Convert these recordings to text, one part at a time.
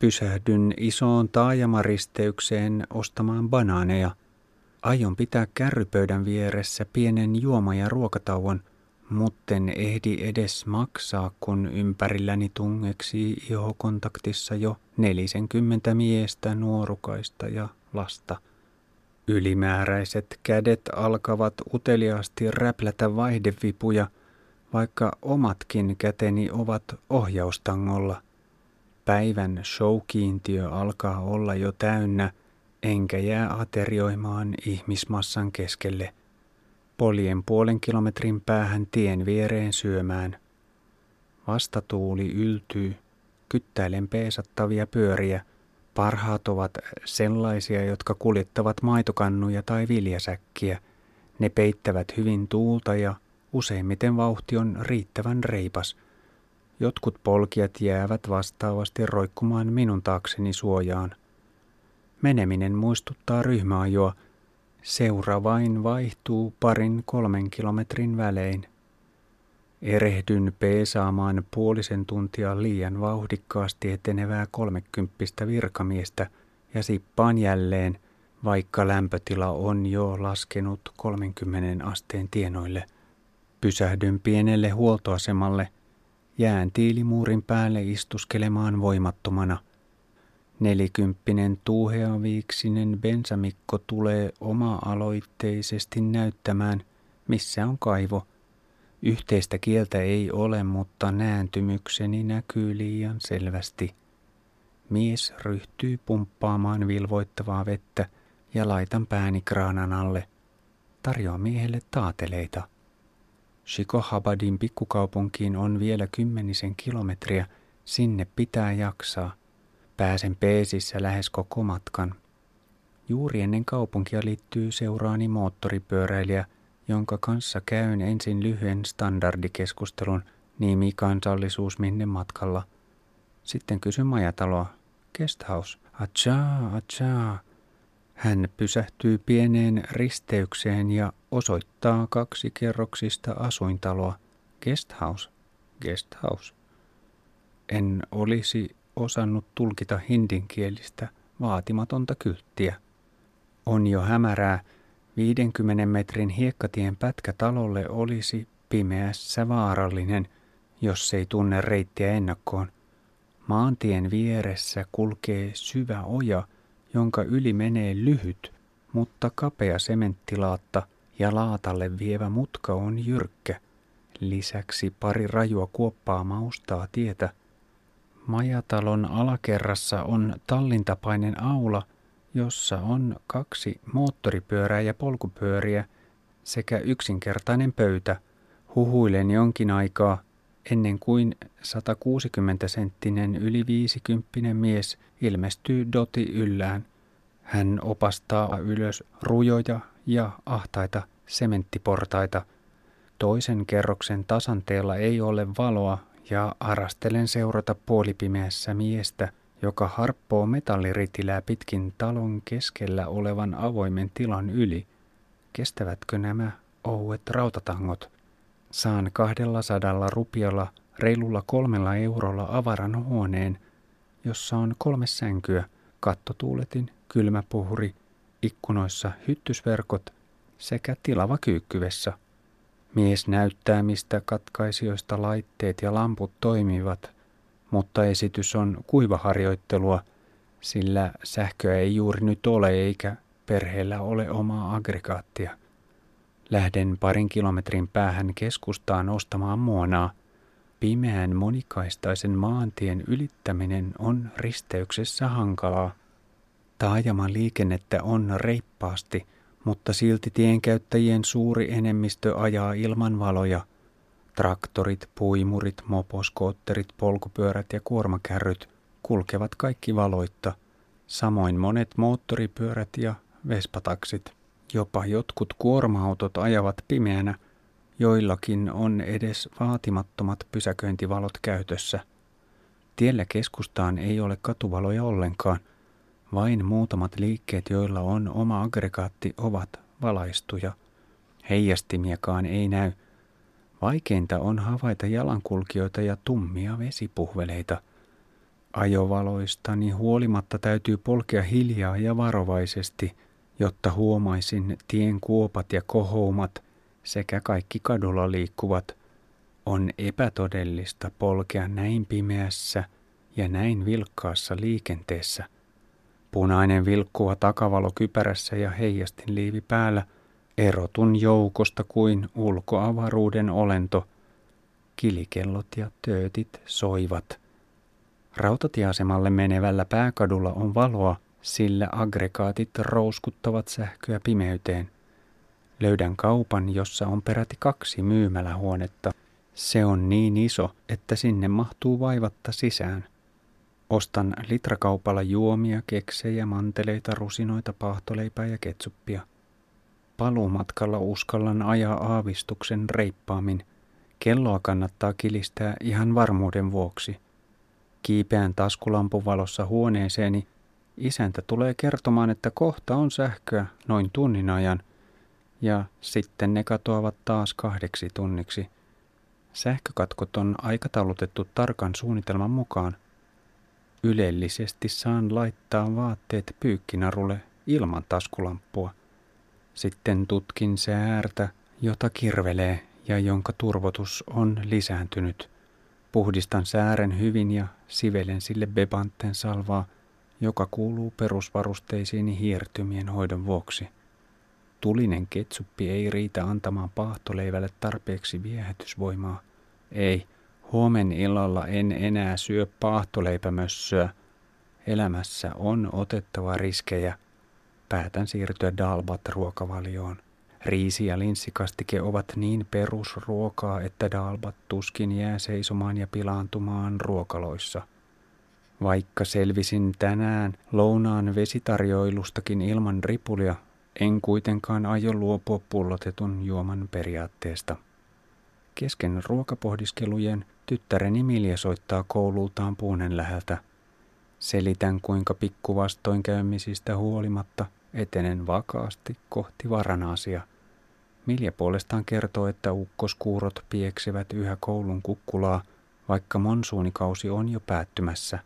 Pysähdyn isoon taajamaristeykseen ostamaan banaaneja. Aion pitää kärrypöydän vieressä pienen juoma- ja ruokatauon, mutten ehdi edes maksaa, kun ympärilläni tungeksi ihokontaktissa jo nelisenkymmentä miestä, nuorukaista ja lasta. Ylimääräiset kädet alkavat uteliaasti räplätä vaihdevipuja, vaikka omatkin käteni ovat ohjaustangolla. Päivän showkiintiö alkaa olla jo täynnä, enkä jää aterioimaan ihmismassan keskelle. Poljen puolen kilometrin päähän tien viereen syömään. Vastatuuli yltyy, kyttäilen peesattavia pyöriä – Parhaat ovat sellaisia, jotka kuljettavat maitokannuja tai viljasäkkiä. Ne peittävät hyvin tuulta ja useimmiten vauhti on riittävän reipas. Jotkut polkijat jäävät vastaavasti roikkumaan minun taakseni suojaan. Meneminen muistuttaa ryhmäajoa. Seura vain vaihtuu parin kolmen kilometrin välein. Erehdyn peesaamaan puolisen tuntia liian vauhdikkaasti etenevää kolmekymppistä virkamiestä ja sippaan jälleen, vaikka lämpötila on jo laskenut 30 asteen tienoille. Pysähdyn pienelle huoltoasemalle, jään tiilimuurin päälle istuskelemaan voimattomana. Nelikymppinen tuuheaviiksinen bensamikko tulee oma-aloitteisesti näyttämään, missä on kaivo – Yhteistä kieltä ei ole, mutta nääntymykseni näkyy liian selvästi. Mies ryhtyy pumppaamaan vilvoittavaa vettä ja laitan pääni kraanan alle. Tarjoa miehelle taateleita. Shikohabadin pikkukaupunkiin on vielä kymmenisen kilometriä, sinne pitää jaksaa. Pääsen peesissä lähes koko matkan. Juuri ennen kaupunkia liittyy seuraani moottoripyöräilijä – jonka kanssa käyn ensin lyhyen standardikeskustelun nimi, kansallisuus, minne matkalla. Sitten kysyn majataloa. Guesthouse. Achaa, achaa. Hän pysähtyy pieneen risteykseen ja osoittaa kaksi kerroksista asuintaloa. Guesthouse. Guesthouse. En olisi osannut tulkita hindinkielistä vaatimatonta kylttiä. On jo hämärää, 50 metrin hiekkatien pätkä talolle olisi pimeässä vaarallinen, jos ei tunne reittiä ennakkoon. Maantien vieressä kulkee syvä oja, jonka yli menee lyhyt, mutta kapea sementtilaatta ja laatalle vievä mutka on jyrkkä. Lisäksi pari rajua kuoppaa maustaa tietä. Majatalon alakerrassa on tallintapainen aula – jossa on kaksi moottoripyörää ja polkupyöriä sekä yksinkertainen pöytä. Huhuilen jonkin aikaa ennen kuin 160-senttinen yli 50 mies ilmestyy doti yllään. Hän opastaa ylös rujoja ja ahtaita sementtiportaita. Toisen kerroksen tasanteella ei ole valoa ja arastelen seurata puolipimeässä miestä – joka harppoo metalliritilää pitkin talon keskellä olevan avoimen tilan yli. Kestävätkö nämä ouet rautatangot? Saan kahdella sadalla rupialla reilulla kolmella eurolla avaran huoneen, jossa on kolme sänkyä, kattotuuletin, kylmäpuhuri, ikkunoissa hyttysverkot sekä tilava kyykkyvessä. Mies näyttää, mistä katkaisijoista laitteet ja lamput toimivat – mutta esitys on kuivaharjoittelua, sillä sähköä ei juuri nyt ole eikä perheellä ole omaa aggregaattia. Lähden parin kilometrin päähän keskustaan ostamaan muonaa. Pimeän monikaistaisen maantien ylittäminen on risteyksessä hankalaa. Taajaman liikennettä on reippaasti, mutta silti tienkäyttäjien suuri enemmistö ajaa ilman valoja – Traktorit, puimurit, moposkootterit, polkupyörät ja kuormakärryt kulkevat kaikki valoitta, samoin monet moottoripyörät ja vespataksit. Jopa jotkut kuorma-autot ajavat pimeänä, joillakin on edes vaatimattomat pysäköintivalot käytössä. Tiellä keskustaan ei ole katuvaloja ollenkaan. Vain muutamat liikkeet, joilla on oma aggregaatti, ovat valaistuja. Heijastimiakaan ei näy – Vaikeinta on havaita jalankulkijoita ja tummia vesipuhveleita. Ajovaloistani huolimatta täytyy polkea hiljaa ja varovaisesti, jotta huomaisin tien kuopat ja kohoumat sekä kaikki kadulla liikkuvat. On epätodellista polkea näin pimeässä ja näin vilkkaassa liikenteessä. Punainen vilkkuva takavalo kypärässä ja heijastin liivi päällä – Erotun joukosta kuin ulkoavaruuden olento. Kilikellot ja töötit soivat. Rautatieasemalle menevällä pääkadulla on valoa, sillä aggregaatit rouskuttavat sähköä pimeyteen. Löydän kaupan, jossa on peräti kaksi myymälähuonetta. Se on niin iso, että sinne mahtuu vaivatta sisään. Ostan litrakaupalla juomia, keksejä, manteleita, rusinoita, paahtoleipää ja ketsuppia. Paluumatkalla uskallan ajaa aavistuksen reippaammin. Kelloa kannattaa kilistää ihan varmuuden vuoksi. Kiipeän taskulampun valossa huoneeseeni. Isäntä tulee kertomaan, että kohta on sähköä noin tunnin ajan. Ja sitten ne katoavat taas kahdeksi tunniksi. Sähkökatkot on aikataulutettu tarkan suunnitelman mukaan. Ylellisesti saan laittaa vaatteet pyykkinarulle ilman taskulampua. Sitten tutkin säärtä, jota kirvelee ja jonka turvotus on lisääntynyt. Puhdistan säären hyvin ja sivelen sille bebanten salvaa, joka kuuluu perusvarusteisiin hiertymien hoidon vuoksi. Tulinen ketsuppi ei riitä antamaan paahtoleivälle tarpeeksi viehätysvoimaa. Ei, huomen illalla en enää syö paahtoleipämössöä. Elämässä on otettava riskejä – päätän siirtyä Dalbat-ruokavalioon. Riisi ja linssikastike ovat niin perusruokaa, että Dalbat tuskin jää seisomaan ja pilaantumaan ruokaloissa. Vaikka selvisin tänään lounaan vesitarjoilustakin ilman ripulia, en kuitenkaan aio luopua pullotetun juoman periaatteesta. Kesken ruokapohdiskelujen tyttäreni Milja soittaa koulultaan puunen läheltä. Selitän, kuinka pikkuvastoinkäymisistä huolimatta – Etenen vakaasti kohti Varanaasia. Milja puolestaan kertoo, että ukkoskuurot pieksevät yhä koulun kukkulaa, vaikka monsuunikausi on jo päättymässä.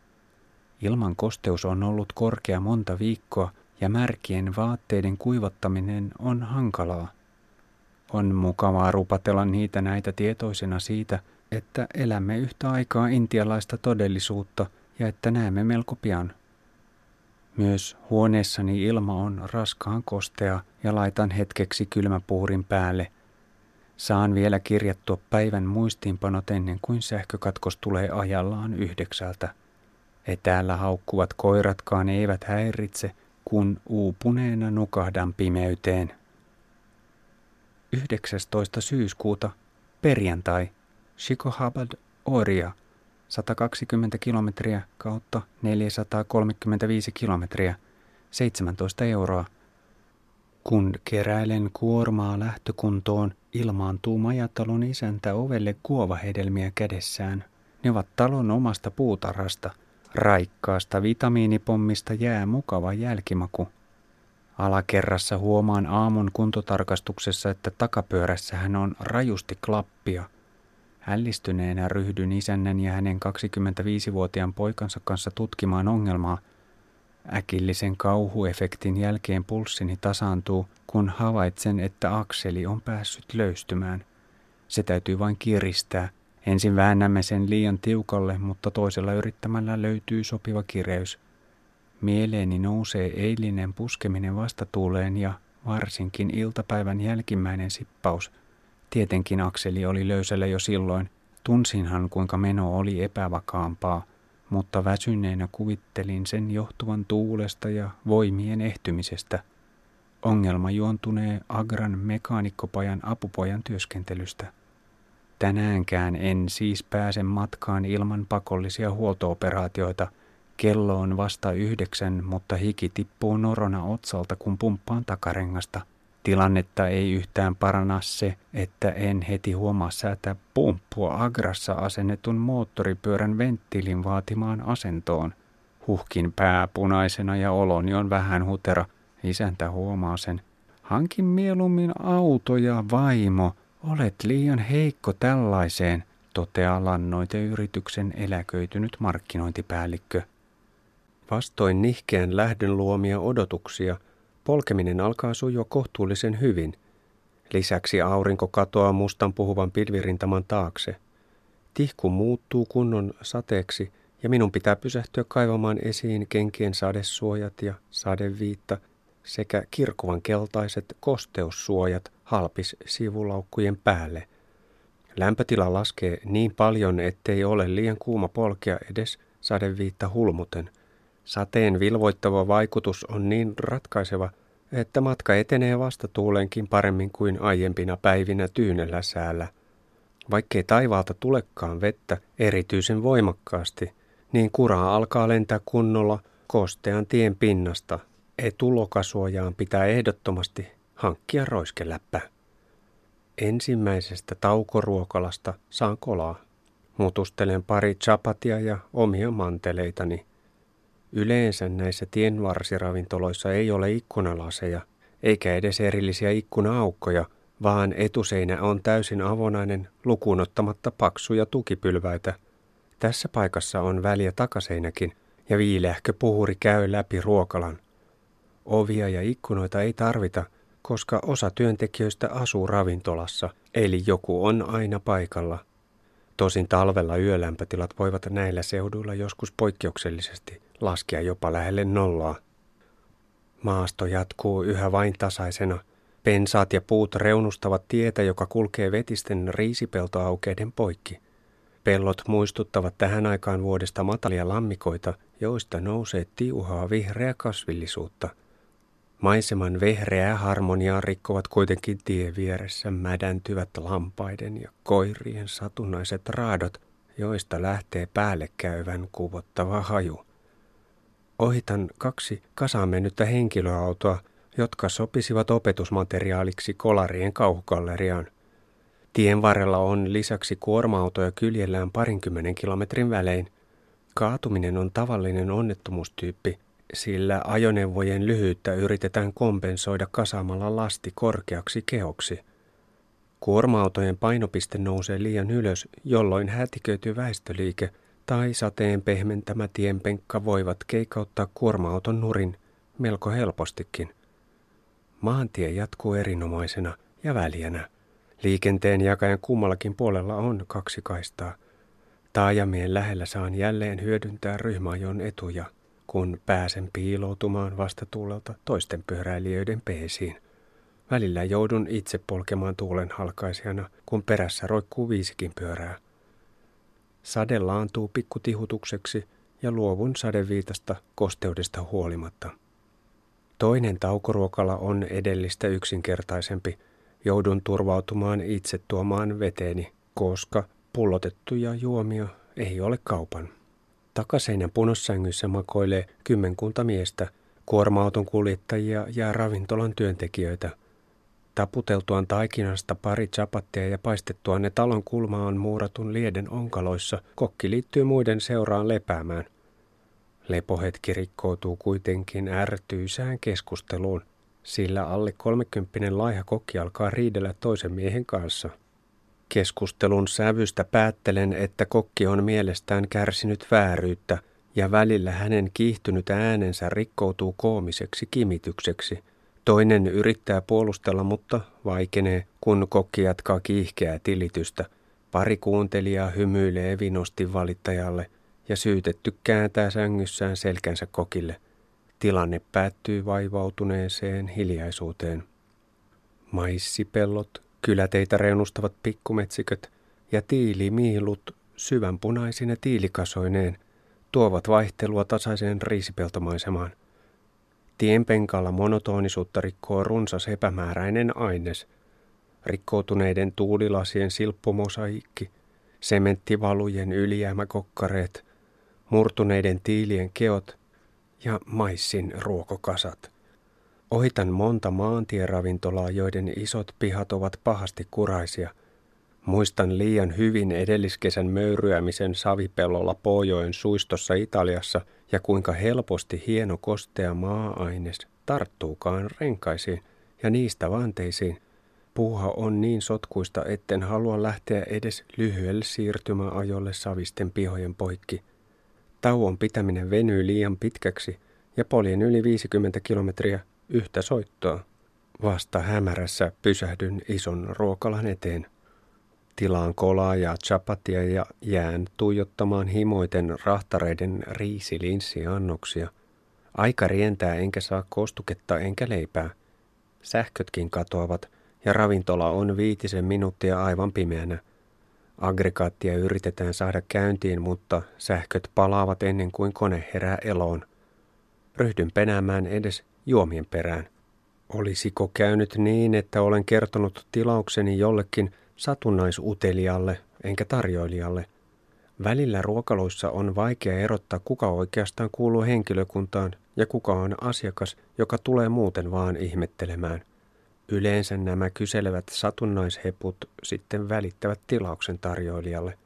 Ilman kosteus on ollut korkea monta viikkoa ja märkien vaatteiden kuivattaminen on hankalaa. On mukavaa rupatella niitä näitä tietoisena siitä, että elämme yhtä aikaa intialaista todellisuutta ja että näemme melko pian – myös huoneessani ilma on raskaan kostea ja laitan hetkeksi kylmäpuurin päälle. Saan vielä kirjattua päivän muistiinpanot ennen kuin sähkökatkos tulee ajallaan yhdeksältä. Etäällä haukkuvat koiratkaan eivät häiritse, kun uupuneena nukahdan pimeyteen. 19. syyskuuta, perjantai, Shikohabad, Oria – 120 kilometriä kautta 435 kilometriä, 17 euroa. Kun keräilen kuormaa lähtökuntoon, ilmaantuu majatalon isäntä ovelle kuovahedelmiä kädessään. Ne ovat talon omasta puutarhasta. Raikkaasta vitamiinipommista jää mukava jälkimaku. Alakerrassa huomaan aamun kuntotarkastuksessa, että takapyörässä hän on rajusti klappia – Hällistyneenä ryhdyn isännän ja hänen 25-vuotiaan poikansa kanssa tutkimaan ongelmaa. Äkillisen kauhuefektin jälkeen pulssini tasaantuu, kun havaitsen, että akseli on päässyt löystymään. Se täytyy vain kiristää. Ensin väännämme sen liian tiukalle, mutta toisella yrittämällä löytyy sopiva kireys. Mieleeni nousee eilinen puskeminen vastatuuleen ja varsinkin iltapäivän jälkimmäinen sippaus – Tietenkin Akseli oli löysällä jo silloin. Tunsinhan kuinka meno oli epävakaampaa, mutta väsyneenä kuvittelin sen johtuvan tuulesta ja voimien ehtymisestä. Ongelma juontunee Agran mekaanikkopajan apupojan työskentelystä. Tänäänkään en siis pääse matkaan ilman pakollisia huoltooperaatioita. Kello on vasta yhdeksän, mutta hiki tippuu norona otsalta, kun pumppaan takarengasta – Tilannetta ei yhtään paranna se, että en heti huomaa säätää pumppua agrassa asennetun moottoripyörän venttiilin vaatimaan asentoon. Huhkin pää punaisena ja oloni on vähän hutera. Isäntä huomaa sen. Hankin mieluummin auto ja vaimo. Olet liian heikko tällaiseen. toteaa lannoiteyrityksen eläköitynyt markkinointipäällikkö. Vastoin nihkeän lähdön luomia odotuksia, polkeminen alkaa sujua kohtuullisen hyvin. Lisäksi aurinko katoaa mustan puhuvan pilvirintaman taakse. Tihku muuttuu kunnon sateeksi ja minun pitää pysähtyä kaivamaan esiin kenkien sadesuojat ja sadeviitta sekä kirkuvan keltaiset kosteussuojat halpis sivulaukkujen päälle – Lämpötila laskee niin paljon, ettei ole liian kuuma polkea edes sadeviitta hulmuten. Sateen vilvoittava vaikutus on niin ratkaiseva, että matka etenee vastatuulenkin paremmin kuin aiempina päivinä tyynellä säällä. Vaikkei taivaalta tulekaan vettä erityisen voimakkaasti, niin kuraa alkaa lentää kunnolla kostean tien pinnasta. Etulokasuojaan pitää ehdottomasti hankkia roiskeläppä. Ensimmäisestä taukoruokalasta saan kolaa. Mutustelen pari chapatia ja omia manteleitani. Yleensä näissä tienvarsiravintoloissa ei ole ikkunalaseja, eikä edes erillisiä ikkuna-aukkoja, vaan etuseinä on täysin avonainen lukuun ottamatta paksuja tukipylväitä. Tässä paikassa on väliä takaseinäkin, ja viileähkö puhuri käy läpi ruokalan. Ovia ja ikkunoita ei tarvita, koska osa työntekijöistä asuu ravintolassa, eli joku on aina paikalla. Tosin talvella yölämpötilat voivat näillä seuduilla joskus poikkeuksellisesti laskea jopa lähelle nollaa. Maasto jatkuu yhä vain tasaisena. Pensaat ja puut reunustavat tietä, joka kulkee vetisten riisipeltoaukeiden poikki. Pellot muistuttavat tähän aikaan vuodesta matalia lammikoita, joista nousee tiuhaa vihreä kasvillisuutta – Maiseman vehreää harmoniaa rikkovat kuitenkin tie vieressä mädäntyvät lampaiden ja koirien satunnaiset raadot, joista lähtee päälle käyvän kuvottava haju. Ohitan kaksi kasaan mennyttä henkilöautoa, jotka sopisivat opetusmateriaaliksi kolarien kauhukalleriaan. Tien varrella on lisäksi kuorma-autoja kyljellään parinkymmenen kilometrin välein. Kaatuminen on tavallinen onnettomuustyyppi, sillä ajoneuvojen lyhyyttä yritetään kompensoida kasaamalla lasti korkeaksi keoksi. Kuorma-autojen painopiste nousee liian ylös, jolloin hätiköity väestöliike tai sateen pehmentämä tienpenkka voivat keikauttaa kuorma-auton nurin melko helpostikin. Maantie jatkuu erinomaisena ja väljänä. Liikenteen jakajan kummallakin puolella on kaksi kaistaa. Taajamien lähellä saan jälleen hyödyntää ryhmäajon etuja – kun pääsen piiloutumaan vastatuulelta toisten pyöräilijöiden peesiin. Välillä joudun itse polkemaan tuulen halkaisijana, kun perässä roikkuu viisikin pyörää. Sade laantuu pikkutihutukseksi ja luovun sadeviitasta kosteudesta huolimatta. Toinen taukoruokala on edellistä yksinkertaisempi. Joudun turvautumaan itse tuomaan veteeni, koska pullotettuja juomia ei ole kaupan. Takaseinän punossängyssä makoilee kymmenkunta miestä, kuorma-auton kuljettajia ja ravintolan työntekijöitä. Taputeltuaan taikinasta pari chapattia ja paistettuaan ne talon kulmaan muuratun lieden onkaloissa, kokki liittyy muiden seuraan lepäämään. Lepohetki rikkoutuu kuitenkin ärtyisään keskusteluun, sillä alle kolmekymppinen laiha kokki alkaa riidellä toisen miehen kanssa – Keskustelun sävystä päättelen, että kokki on mielestään kärsinyt vääryyttä ja välillä hänen kiihtynyt äänensä rikkoutuu koomiseksi kimitykseksi. Toinen yrittää puolustella, mutta vaikenee, kun kokki jatkaa kiihkeää tilitystä. Pari kuuntelijaa hymyilee vinosti valittajalle ja syytetty kääntää sängyssään selkänsä kokille. Tilanne päättyy vaivautuneeseen hiljaisuuteen. Maissipellot Kyläteitä reunustavat pikkumetsiköt ja tiilimiilut syvänpunaisine tiilikasoineen tuovat vaihtelua tasaiseen riisipeltomaisemaan. Tienpenkalla monotonisuutta rikkoo runsas epämääräinen aines. Rikkoutuneiden tuulilasien silppumosaikki, sementtivalujen ylijäämäkokkareet, murtuneiden tiilien keot ja maissin ruokokasat. Ohitan monta maantieravintolaa, joiden isot pihat ovat pahasti kuraisia. Muistan liian hyvin edelliskesän möyryämisen savipellolla Pojoen suistossa Italiassa ja kuinka helposti hieno kostea maa-aines tarttuukaan renkaisiin ja niistä vanteisiin, Puuha on niin sotkuista, etten halua lähteä edes lyhyelle siirtymäajolle savisten pihojen poikki. Tauon pitäminen venyy liian pitkäksi ja poljen yli 50 kilometriä yhtä soittoa. Vasta hämärässä pysähdyn ison ruokalan eteen. Tilaan kolaa ja chapatia ja jään tuijottamaan himoiten rahtareiden riisilinssiannoksia. Aika rientää enkä saa kostuketta enkä leipää. Sähkötkin katoavat ja ravintola on viitisen minuuttia aivan pimeänä. Aggregaattia yritetään saada käyntiin, mutta sähköt palaavat ennen kuin kone herää eloon. Ryhdyn penäämään edes juomien perään. Olisiko käynyt niin, että olen kertonut tilaukseni jollekin satunnaisutelijalle enkä tarjoilijalle? Välillä ruokaloissa on vaikea erottaa, kuka oikeastaan kuuluu henkilökuntaan ja kuka on asiakas, joka tulee muuten vaan ihmettelemään. Yleensä nämä kyselevät satunnaisheput sitten välittävät tilauksen tarjoilijalle.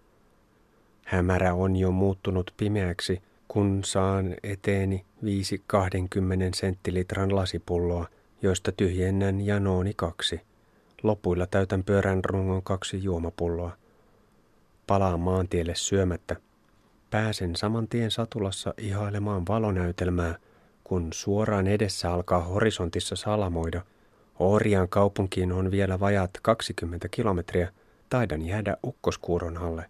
Hämärä on jo muuttunut pimeäksi, kun saan eteeni viisi 20 senttilitran lasipulloa – joista tyhjennän janooni kaksi. Lopuilla täytän pyörän rungon kaksi juomapulloa. Palaan maantielle syömättä. Pääsen saman tien satulassa ihailemaan valonäytelmää, kun suoraan edessä alkaa horisontissa salamoida. Orian kaupunkiin on vielä vajat 20 kilometriä. Taidan jäädä ukkoskuuron alle.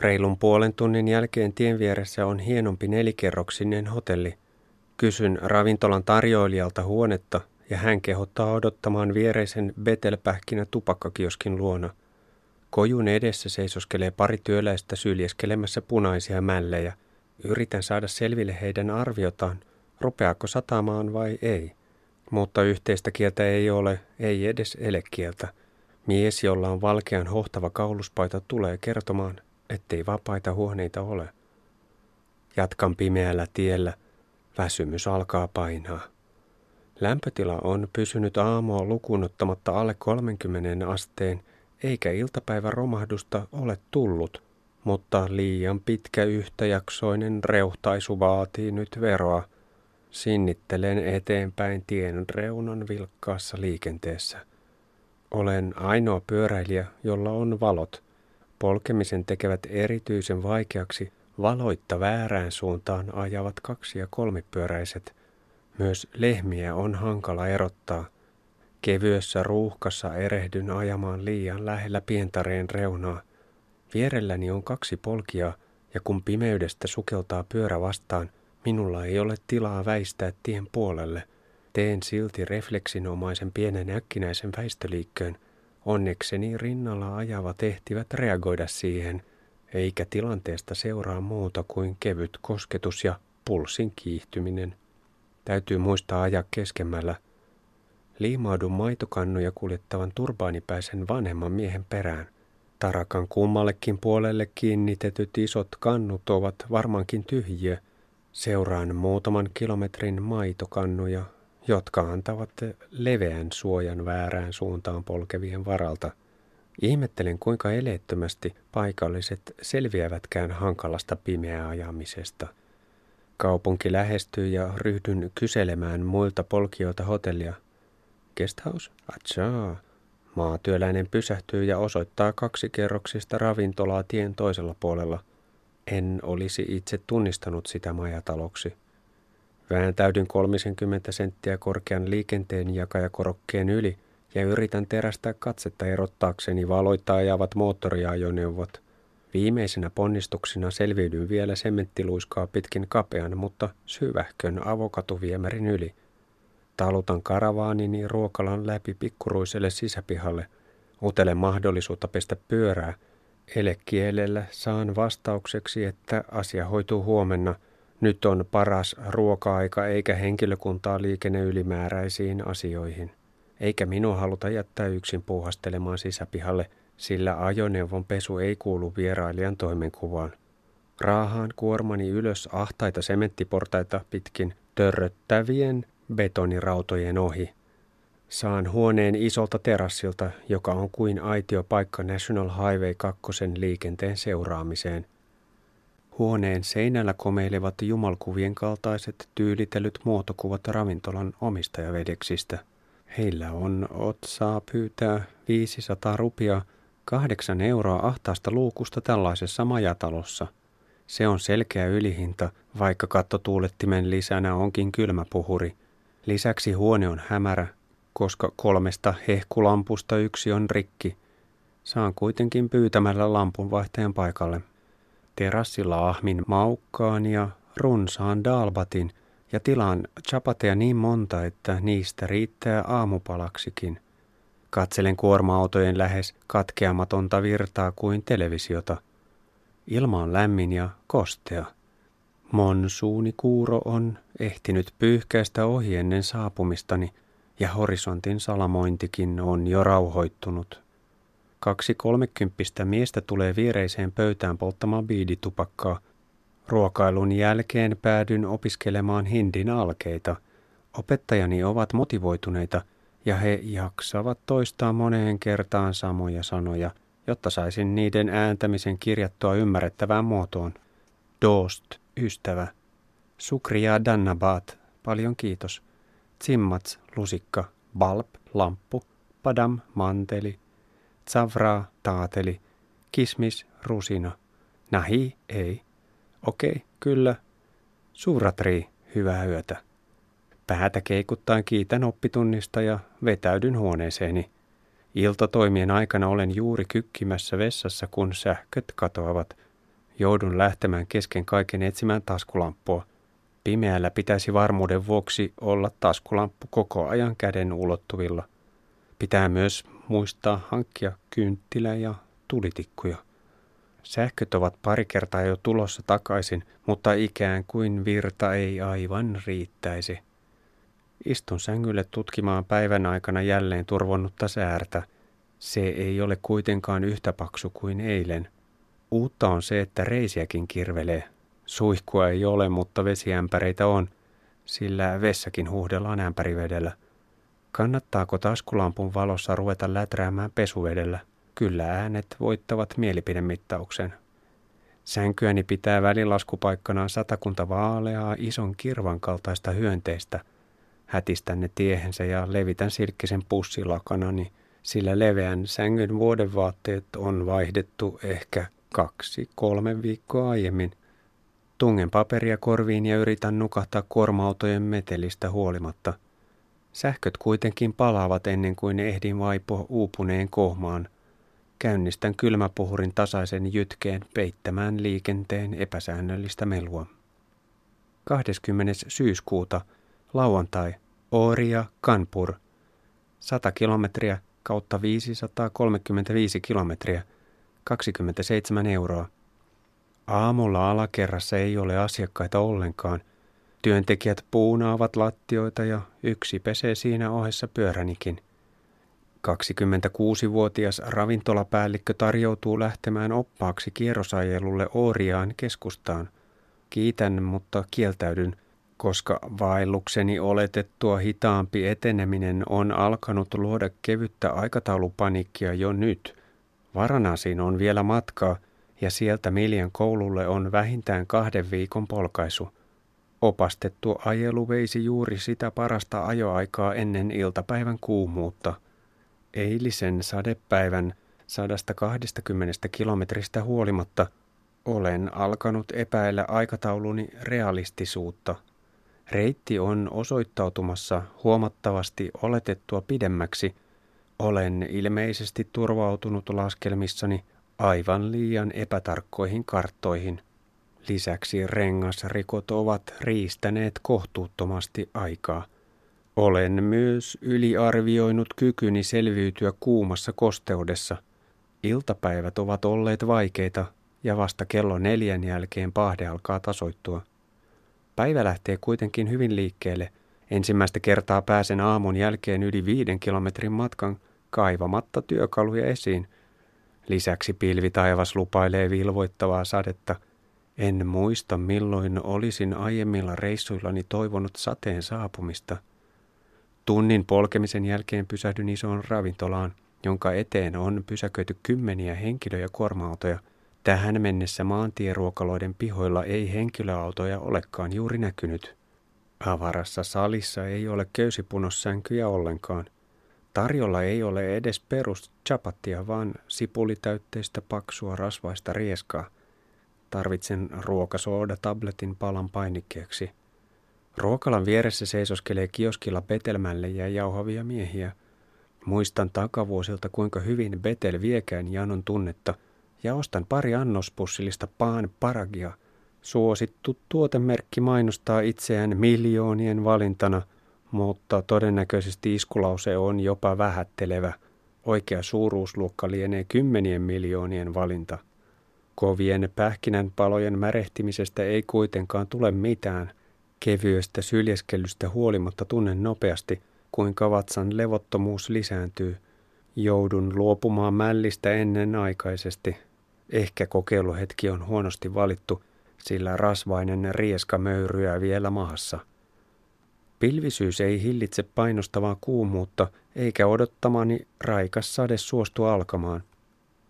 Reilun puolen tunnin jälkeen tien vieressä on hienompi nelikerroksinen hotelli – Kysyn ravintolan tarjoilijalta huonetta ja hän kehottaa odottamaan viereisen betelpähkinä tupakkakioskin luona. Kojun edessä seisoskelee pari työläistä syljeskelemässä punaisia mällejä. Yritän saada selville heidän arviotaan, rupeako satamaan vai ei. Mutta yhteistä kieltä ei ole, ei edes elekieltä. Mies, jolla on valkean hohtava kauluspaita, tulee kertomaan, ettei vapaita huoneita ole. Jatkan pimeällä tiellä – Väsymys alkaa painaa. Lämpötila on pysynyt aamua lukunottamatta alle 30 asteen, eikä iltapäivän romahdusta ole tullut, mutta liian pitkä yhtäjaksoinen reuhtaisu vaatii nyt veroa. Sinnittelen eteenpäin tien reunan vilkkaassa liikenteessä. Olen ainoa pyöräilijä, jolla on valot. Polkemisen tekevät erityisen vaikeaksi Valoitta väärään suuntaan ajavat kaksi- ja kolmipyöräiset. Myös lehmiä on hankala erottaa. Kevyessä ruuhkassa erehdyn ajamaan liian lähellä pientareen reunaa. Vierelläni on kaksi polkia, ja kun pimeydestä sukeltaa pyörä vastaan, minulla ei ole tilaa väistää tien puolelle. Teen silti refleksinomaisen pienen äkkinäisen väistöliikkeen. Onnekseni rinnalla ajavat ehtivät reagoida siihen – eikä tilanteesta seuraa muuta kuin kevyt kosketus ja pulssin kiihtyminen. Täytyy muistaa ajaa keskemmällä. Liimaudun maitokannuja kuljettavan turbaanipäisen vanhemman miehen perään. Tarakan kummallekin puolelle kiinnitetyt isot kannut ovat varmaankin tyhjiä. Seuraan muutaman kilometrin maitokannuja, jotka antavat leveän suojan väärään suuntaan polkevien varalta – Ihmettelen, kuinka eleettömästi paikalliset selviävätkään hankalasta pimeää ajamisesta. Kaupunki lähestyy ja ryhdyn kyselemään muilta polkijoilta hotellia. Guesthouse? Atsaa. Maatyöläinen pysähtyy ja osoittaa kaksi kerroksista ravintolaa tien toisella puolella. En olisi itse tunnistanut sitä majataloksi. Vääntäydyn 30 senttiä korkean liikenteen jakajakorokkeen yli – ja yritän terästää katsetta erottaakseni valoittaa ajavat moottoriajoneuvot. Viimeisenä ponnistuksina selviydyn vielä sementtiluiskaa pitkin kapean, mutta syvähkön avokatuviemärin yli. Talutan karavaanini ruokalan läpi pikkuruiselle sisäpihalle. Utelen mahdollisuutta pestä pyörää. Elekielellä saan vastaukseksi, että asia hoituu huomenna. Nyt on paras ruoka-aika eikä henkilökuntaa liikenne ylimääräisiin asioihin eikä minua haluta jättää yksin puuhastelemaan sisäpihalle, sillä ajoneuvon pesu ei kuulu vierailijan toimenkuvaan. Raahaan kuormani ylös ahtaita sementtiportaita pitkin törröttävien betonirautojen ohi. Saan huoneen isolta terassilta, joka on kuin aitiopaikka National Highway 2 liikenteen seuraamiseen. Huoneen seinällä komeilevat jumalkuvien kaltaiset tyylitellyt muotokuvat ravintolan omistajavedeksistä – Heillä on otsaa pyytää 500 rupia kahdeksan euroa ahtaasta luukusta tällaisessa majatalossa. Se on selkeä ylihinta, vaikka kattotuulettimen lisänä onkin kylmäpuhuri. Lisäksi huone on hämärä, koska kolmesta hehkulampusta yksi on rikki. Saan kuitenkin pyytämällä lampunvaihtajan paikalle. Terassilla ahmin maukkaan ja runsaan dalbatin ja tilaan chapateja niin monta, että niistä riittää aamupalaksikin. Katselen kuorma-autojen lähes katkeamatonta virtaa kuin televisiota. Ilma on lämmin ja kostea. Monsuunikuuro on ehtinyt pyyhkäistä ohi ennen saapumistani ja horisontin salamointikin on jo rauhoittunut. Kaksi kolmekymppistä miestä tulee viereiseen pöytään polttamaan biiditupakkaa. Ruokailun jälkeen päädyn opiskelemaan hindin alkeita. Opettajani ovat motivoituneita ja he jaksavat toistaa moneen kertaan samoja sanoja, jotta saisin niiden ääntämisen kirjattua ymmärrettävään muotoon. Dost, ystävä. Sukria Dannabat, paljon kiitos. Tsimmats, lusikka. Balp, lamppu. Padam, manteli. Tsavraa, taateli. Kismis, rusina. Nahi, ei. Okei, kyllä. Suuratri, hyvää yötä. Päätä keikuttaen kiitän oppitunnista ja vetäydyn huoneeseeni. Iltatoimien aikana olen juuri kykkimässä vessassa, kun sähköt katoavat. Joudun lähtemään kesken kaiken etsimään taskulampua. Pimeällä pitäisi varmuuden vuoksi olla taskulamppu koko ajan käden ulottuvilla. Pitää myös muistaa hankkia kynttilä ja tulitikkuja. Sähköt ovat pari kertaa jo tulossa takaisin, mutta ikään kuin virta ei aivan riittäisi. Istun sängylle tutkimaan päivän aikana jälleen turvonnutta säärtä. Se ei ole kuitenkaan yhtä paksu kuin eilen. Uutta on se, että reisiäkin kirvelee. Suihkua ei ole, mutta vesiämpäreitä on, sillä vessakin huuhdellaan ämpärivedellä. Kannattaako taskulampun valossa ruveta läträämään pesuvedellä? Kyllä äänet voittavat mielipidemittauksen. Sänkyäni pitää välilaskupaikkanaan satakunta vaaleaa ison kirvan kaltaista hyönteistä. Hätistän ne tiehensä ja levitän silkkisen pussilakanani, sillä leveän sängyn vuodenvaatteet on vaihdettu ehkä kaksi, kolme viikkoa aiemmin. Tungen paperia korviin ja yritän nukahtaa kuorma-autojen metelistä huolimatta. Sähköt kuitenkin palaavat ennen kuin ehdin vaipua uupuneen kohmaan – Käynnistän kylmäpuhurin tasaisen jytkeen peittämään liikenteen epäsäännöllistä melua. 20. syyskuuta, lauantai, Ooria, Kanpur, 100 kilometriä kautta 535 kilometriä, 27 euroa. Aamulla alakerrassa ei ole asiakkaita ollenkaan. Työntekijät puunaavat lattioita ja yksi pesee siinä ohessa pyöränikin – 26-vuotias ravintolapäällikkö tarjoutuu lähtemään oppaaksi kierrosajelulle Ooriaan keskustaan. Kiitän, mutta kieltäydyn, koska vaellukseni oletettua hitaampi eteneminen on alkanut luoda kevyttä aikataulupanikkia jo nyt. Varanasiin on vielä matkaa ja sieltä Miljan koululle on vähintään kahden viikon polkaisu. Opastettu ajelu veisi juuri sitä parasta ajoaikaa ennen iltapäivän kuumuutta – Eilisen sadepäivän 120 kilometristä huolimatta olen alkanut epäillä aikatauluni realistisuutta. Reitti on osoittautumassa huomattavasti oletettua pidemmäksi. Olen ilmeisesti turvautunut laskelmissani aivan liian epätarkkoihin karttoihin. Lisäksi rengasrikot ovat riistäneet kohtuuttomasti aikaa – olen myös yliarvioinut kykyni selviytyä kuumassa kosteudessa. Iltapäivät ovat olleet vaikeita ja vasta kello neljän jälkeen pahde alkaa tasoittua. Päivä lähtee kuitenkin hyvin liikkeelle. Ensimmäistä kertaa pääsen aamun jälkeen yli viiden kilometrin matkan kaivamatta työkaluja esiin. Lisäksi pilvitaivas lupailee vilvoittavaa sadetta. En muista milloin olisin aiemmilla reissuillani toivonut sateen saapumista – Tunnin polkemisen jälkeen pysähdyn isoon ravintolaan, jonka eteen on pysäköity kymmeniä henkilö- ja kuorma-autoja. Tähän mennessä maantieruokaloiden pihoilla ei henkilöautoja olekaan juuri näkynyt. Avarassa salissa ei ole köysipunossänkyjä ollenkaan. Tarjolla ei ole edes perus chapattia, vaan sipulitäytteistä paksua rasvaista rieskaa. Tarvitsen ruokasooda-tabletin palan painikkeeksi. Ruokalan vieressä seisoskelee kioskilla Betelmälle ja jauhavia miehiä. Muistan takavuosilta, kuinka hyvin Betel viekään Janon tunnetta, ja ostan pari annospussillista paan paragia. Suosittu tuotemerkki mainostaa itseään miljoonien valintana – mutta todennäköisesti iskulause on jopa vähättelevä. Oikea suuruusluokka lienee kymmenien miljoonien valinta. Kovien pähkinänpalojen märehtimisestä ei kuitenkaan tule mitään. Kevyestä syljeskelystä huolimatta tunnen nopeasti, kuinka vatsan levottomuus lisääntyy. Joudun luopumaan mällistä ennenaikaisesti. Ehkä kokeiluhetki on huonosti valittu, sillä rasvainen rieska möyryää vielä maassa. Pilvisyys ei hillitse painostavaa kuumuutta, eikä odottamani raikas sade suostu alkamaan.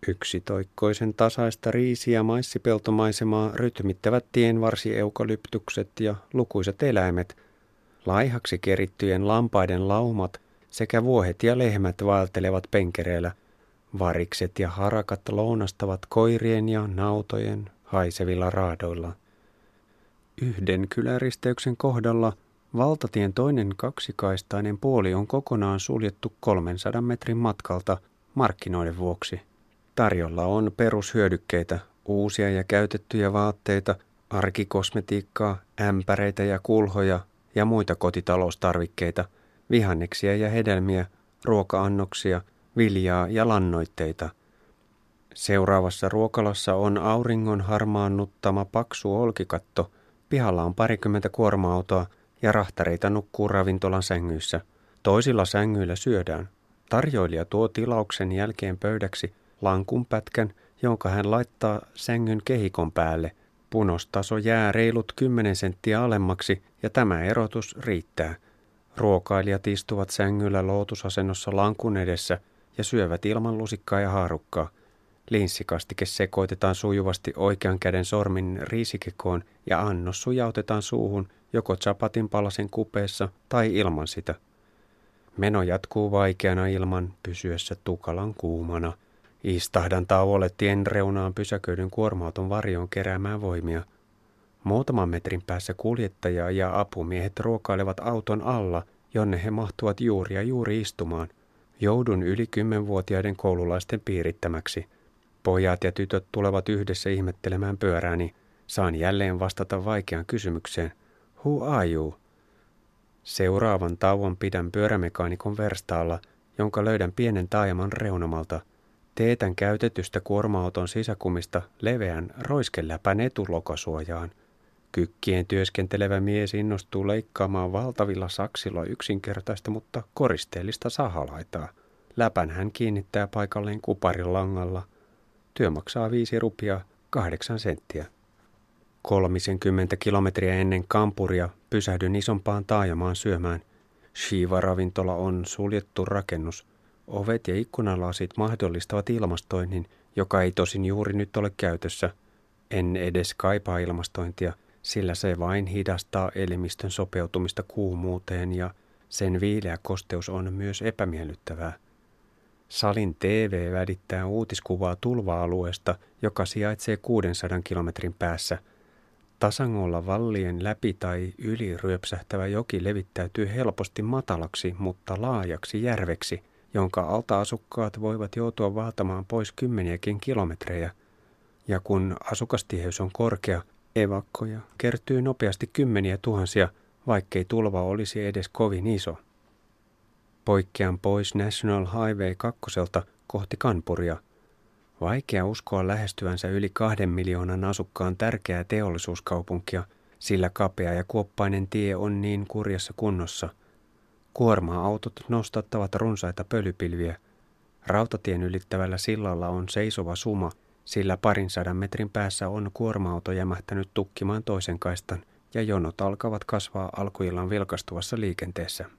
Yksitoikkoisen tasaista riisi- ja maissipeltomaisemaa rytmittävät tienvarsieukalyptukset ja lukuisat eläimet, laihaksi kerittyjen lampaiden laumat sekä vuohet ja lehmät vaeltelevat penkereillä, varikset ja harakat lounastavat koirien ja nautojen haisevilla raadoilla. Yhden kyläristeyksen kohdalla – Valtatien toinen kaksikaistainen puoli on kokonaan suljettu 300 metrin matkalta markkinoiden vuoksi. Tarjolla on perushyödykkeitä, uusia ja käytettyjä vaatteita, arkikosmetiikkaa, ämpäreitä ja kulhoja ja muita kotitaloustarvikkeita, vihanneksia ja hedelmiä, ruoka-annoksia, viljaa ja lannoitteita. Seuraavassa ruokalassa on auringon harmaannuttama paksu olkikatto, pihalla on parikymmentä kuorma-autoa – ja rahtareita nukkuu ravintolan sängyissä. Toisilla sängyillä syödään. Tarjoilija tuo tilauksen jälkeen pöydäksi lankun pätkän, jonka hän laittaa sängyn kehikon päälle. Punostaso jää reilut 10 senttiä alemmaksi ja tämä erotus riittää. Ruokailijat istuvat sängyllä lootusasennossa lankun edessä ja syövät ilman lusikkaa ja haarukkaa. Linssikastike sekoitetaan sujuvasti oikean käden sormin riisikekoon ja annos sujautetaan suuhun joko chapatin palasen kupeessa tai ilman sitä. Meno jatkuu vaikeana ilman pysyessä tukalan kuumana. Istahdan tauolle tien reunaan pysäköidyn kuorma-auton varjoon keräämään voimia. Muutaman metrin päässä kuljettaja ja apumiehet ruokailevat auton alla, jonne he mahtuvat juuri ja juuri istumaan. Joudun yli kymmenvuotiaiden koululaisten piirittämäksi – Pojat ja tytöt tulevat yhdessä ihmettelemään pyörääni. Saan jälleen vastata vaikeaan kysymykseen. Who are you? Seuraavan tauon pidän pyörämekaanikon verstaalla, jonka löydän pienen taajaman reunamalta. Teetän käytetystä kuorma-auton sisäkumista leveän roiskeläpän etulokasuojaan. Kykkien työskentelevä mies innostuu leikkaamaan valtavilla saksilla yksinkertaista, mutta koristeellista sahalaitaa. Läpän hän kiinnittää paikalleen kuparin langalla – Työ maksaa viisi rupia kahdeksan senttiä. 30 kilometriä ennen kampuria pysähdyn isompaan taajamaan syömään. Shiva-ravintola on suljettu rakennus. Ovet ja ikkunalasit mahdollistavat ilmastoinnin, joka ei tosin juuri nyt ole käytössä. En edes kaipaa ilmastointia, sillä se vain hidastaa elimistön sopeutumista kuumuuteen ja sen viileä kosteus on myös epämiellyttävää. Salin TV välittää uutiskuvaa tulva-alueesta, joka sijaitsee 600 kilometrin päässä. Tasangolla vallien läpi tai yli ryöpsähtävä joki levittäytyy helposti matalaksi, mutta laajaksi järveksi, jonka alta-asukkaat voivat joutua vaatamaan pois kymmeniäkin kilometrejä. Ja kun asukastiheys on korkea, evakkoja kertyy nopeasti kymmeniä tuhansia, vaikkei tulva olisi edes kovin iso. Poikkean pois National Highway 2 kohti Kanpuria. Vaikea uskoa lähestyvänsä yli kahden miljoonan asukkaan tärkeää teollisuuskaupunkia, sillä kapea ja kuoppainen tie on niin kurjassa kunnossa. Kuorma-autot nostattavat runsaita pölypilviä. Rautatien ylittävällä sillalla on seisova suma, sillä parin sadan metrin päässä on kuorma-auto jämähtänyt tukkimaan toisen kaistan ja jonot alkavat kasvaa alkuillan vilkastuvassa liikenteessä.